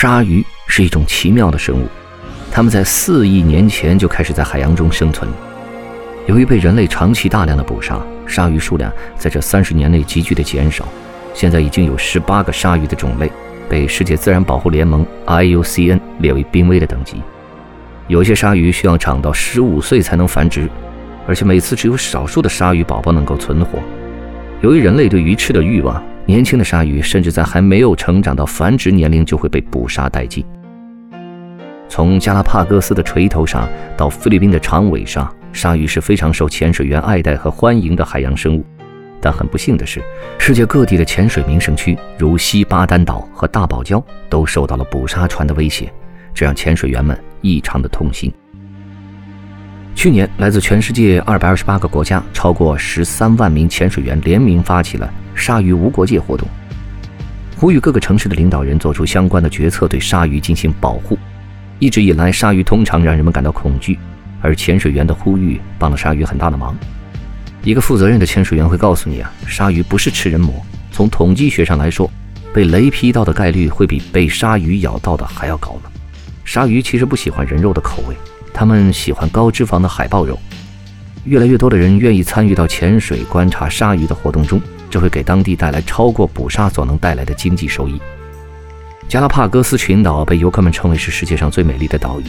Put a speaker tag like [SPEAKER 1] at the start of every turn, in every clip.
[SPEAKER 1] 鲨鱼是一种奇妙的生物，它们在四亿年前就开始在海洋中生存。由于被人类长期大量的捕杀，鲨鱼数量在这三十年内急剧的减少。现在已经有十八个鲨鱼的种类被世界自然保护联盟 （IUCN） 列为濒危的等级。有些鲨鱼需要长到十五岁才能繁殖，而且每次只有少数的鲨鱼宝宝能够存活。由于人类对鱼翅的欲望。年轻的鲨鱼甚至在还没有成长到繁殖年龄就会被捕杀殆尽。从加拉帕戈斯的锤头鲨到菲律宾的长尾鲨，鲨鱼是非常受潜水员爱戴和欢迎的海洋生物。但很不幸的是，世界各地的潜水名胜区，如西巴丹岛和大堡礁，都受到了捕杀船的威胁，这让潜水员们异常的痛心。去年，来自全世界二百二十八个国家，超过十三万名潜水员联名发起了。鲨鱼无国界活动，呼吁各个城市的领导人做出相关的决策，对鲨鱼进行保护。一直以来，鲨鱼通常让人们感到恐惧，而潜水员的呼吁帮了鲨鱼很大的忙。一个负责任的潜水员会告诉你啊，鲨鱼不是吃人魔。从统计学上来说，被雷劈到的概率会比被鲨鱼咬到的还要高呢。鲨鱼其实不喜欢人肉的口味，它们喜欢高脂肪的海豹肉。越来越多的人愿意参与到潜水观察鲨鱼的活动中。这会给当地带来超过捕杀所能带来的经济收益。加拉帕戈斯群岛被游客们称为是世界上最美丽的岛屿。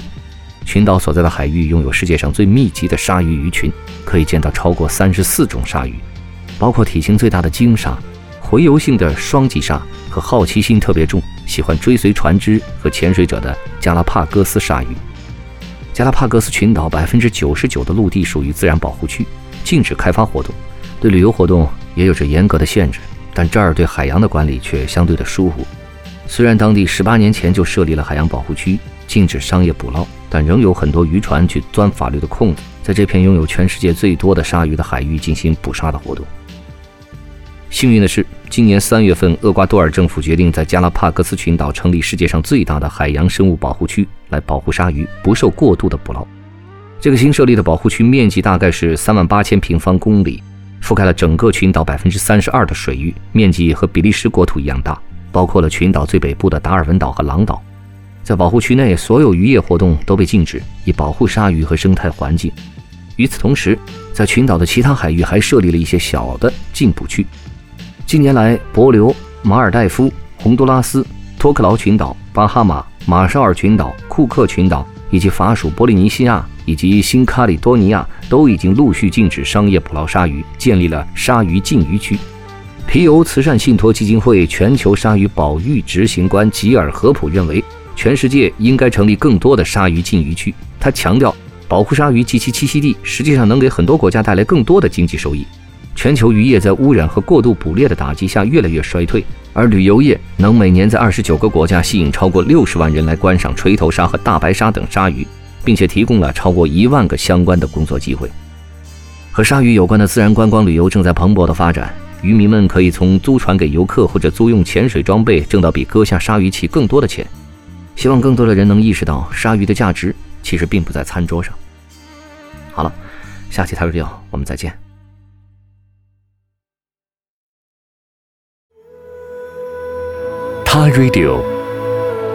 [SPEAKER 1] 群岛所在的海域拥有世界上最密集的鲨鱼鱼群，可以见到超过三十四种鲨鱼，包括体型最大的鲸鲨、洄游性的双脊鲨和好奇心特别重、喜欢追随船只和潜水者的加拉帕戈斯鲨鱼。加拉帕戈斯群岛百分之九十九的陆地属于自然保护区，禁止开发活动。对旅游活动也有着严格的限制，但这儿对海洋的管理却相对的疏忽。虽然当地十八年前就设立了海洋保护区，禁止商业捕捞，但仍有很多渔船去钻法律的空子，在这片拥有全世界最多的鲨鱼的海域进行捕杀的活动。幸运的是，今年三月份，厄瓜多尔政府决定在加拉帕戈斯群岛成立世界上最大的海洋生物保护区，来保护鲨鱼不受过度的捕捞。这个新设立的保护区面积大概是三万八千平方公里。覆盖了整个群岛百分之三十二的水域，面积和比利时国土一样大，包括了群岛最北部的达尔文岛和狼岛。在保护区内，所有渔业活动都被禁止，以保护鲨鱼和生态环境。与此同时，在群岛的其他海域还设立了一些小的禁捕区。近年来，帛琉、马尔代夫、洪都拉斯、托克劳群岛、巴哈马、马绍尔群岛、库克群岛以及法属波利尼西亚。以及新卡里多尼亚都已经陆续禁止商业捕捞鲨鱼，建立了鲨鱼禁渔区。皮尤慈善信托基金会全球鲨鱼保育执行官吉尔何普认为，全世界应该成立更多的鲨鱼禁渔区。他强调，保护鲨鱼及其栖息地实际上能给很多国家带来更多的经济收益。全球渔业在污染和过度捕猎的打击下越来越衰退，而旅游业能每年在二十九个国家吸引超过六十万人来观赏锤头鲨和大白鲨等鲨鱼。并且提供了超过一万个相关的工作机会。和鲨鱼有关的自然观光旅游正在蓬勃的发展，渔民们可以从租船给游客或者租用潜水装备挣到比割下鲨鱼鳍更多的钱。希望更多的人能意识到，鲨鱼的价值其实并不在餐桌上。好了，下期 Radio 我们再见。
[SPEAKER 2] 他 Radio。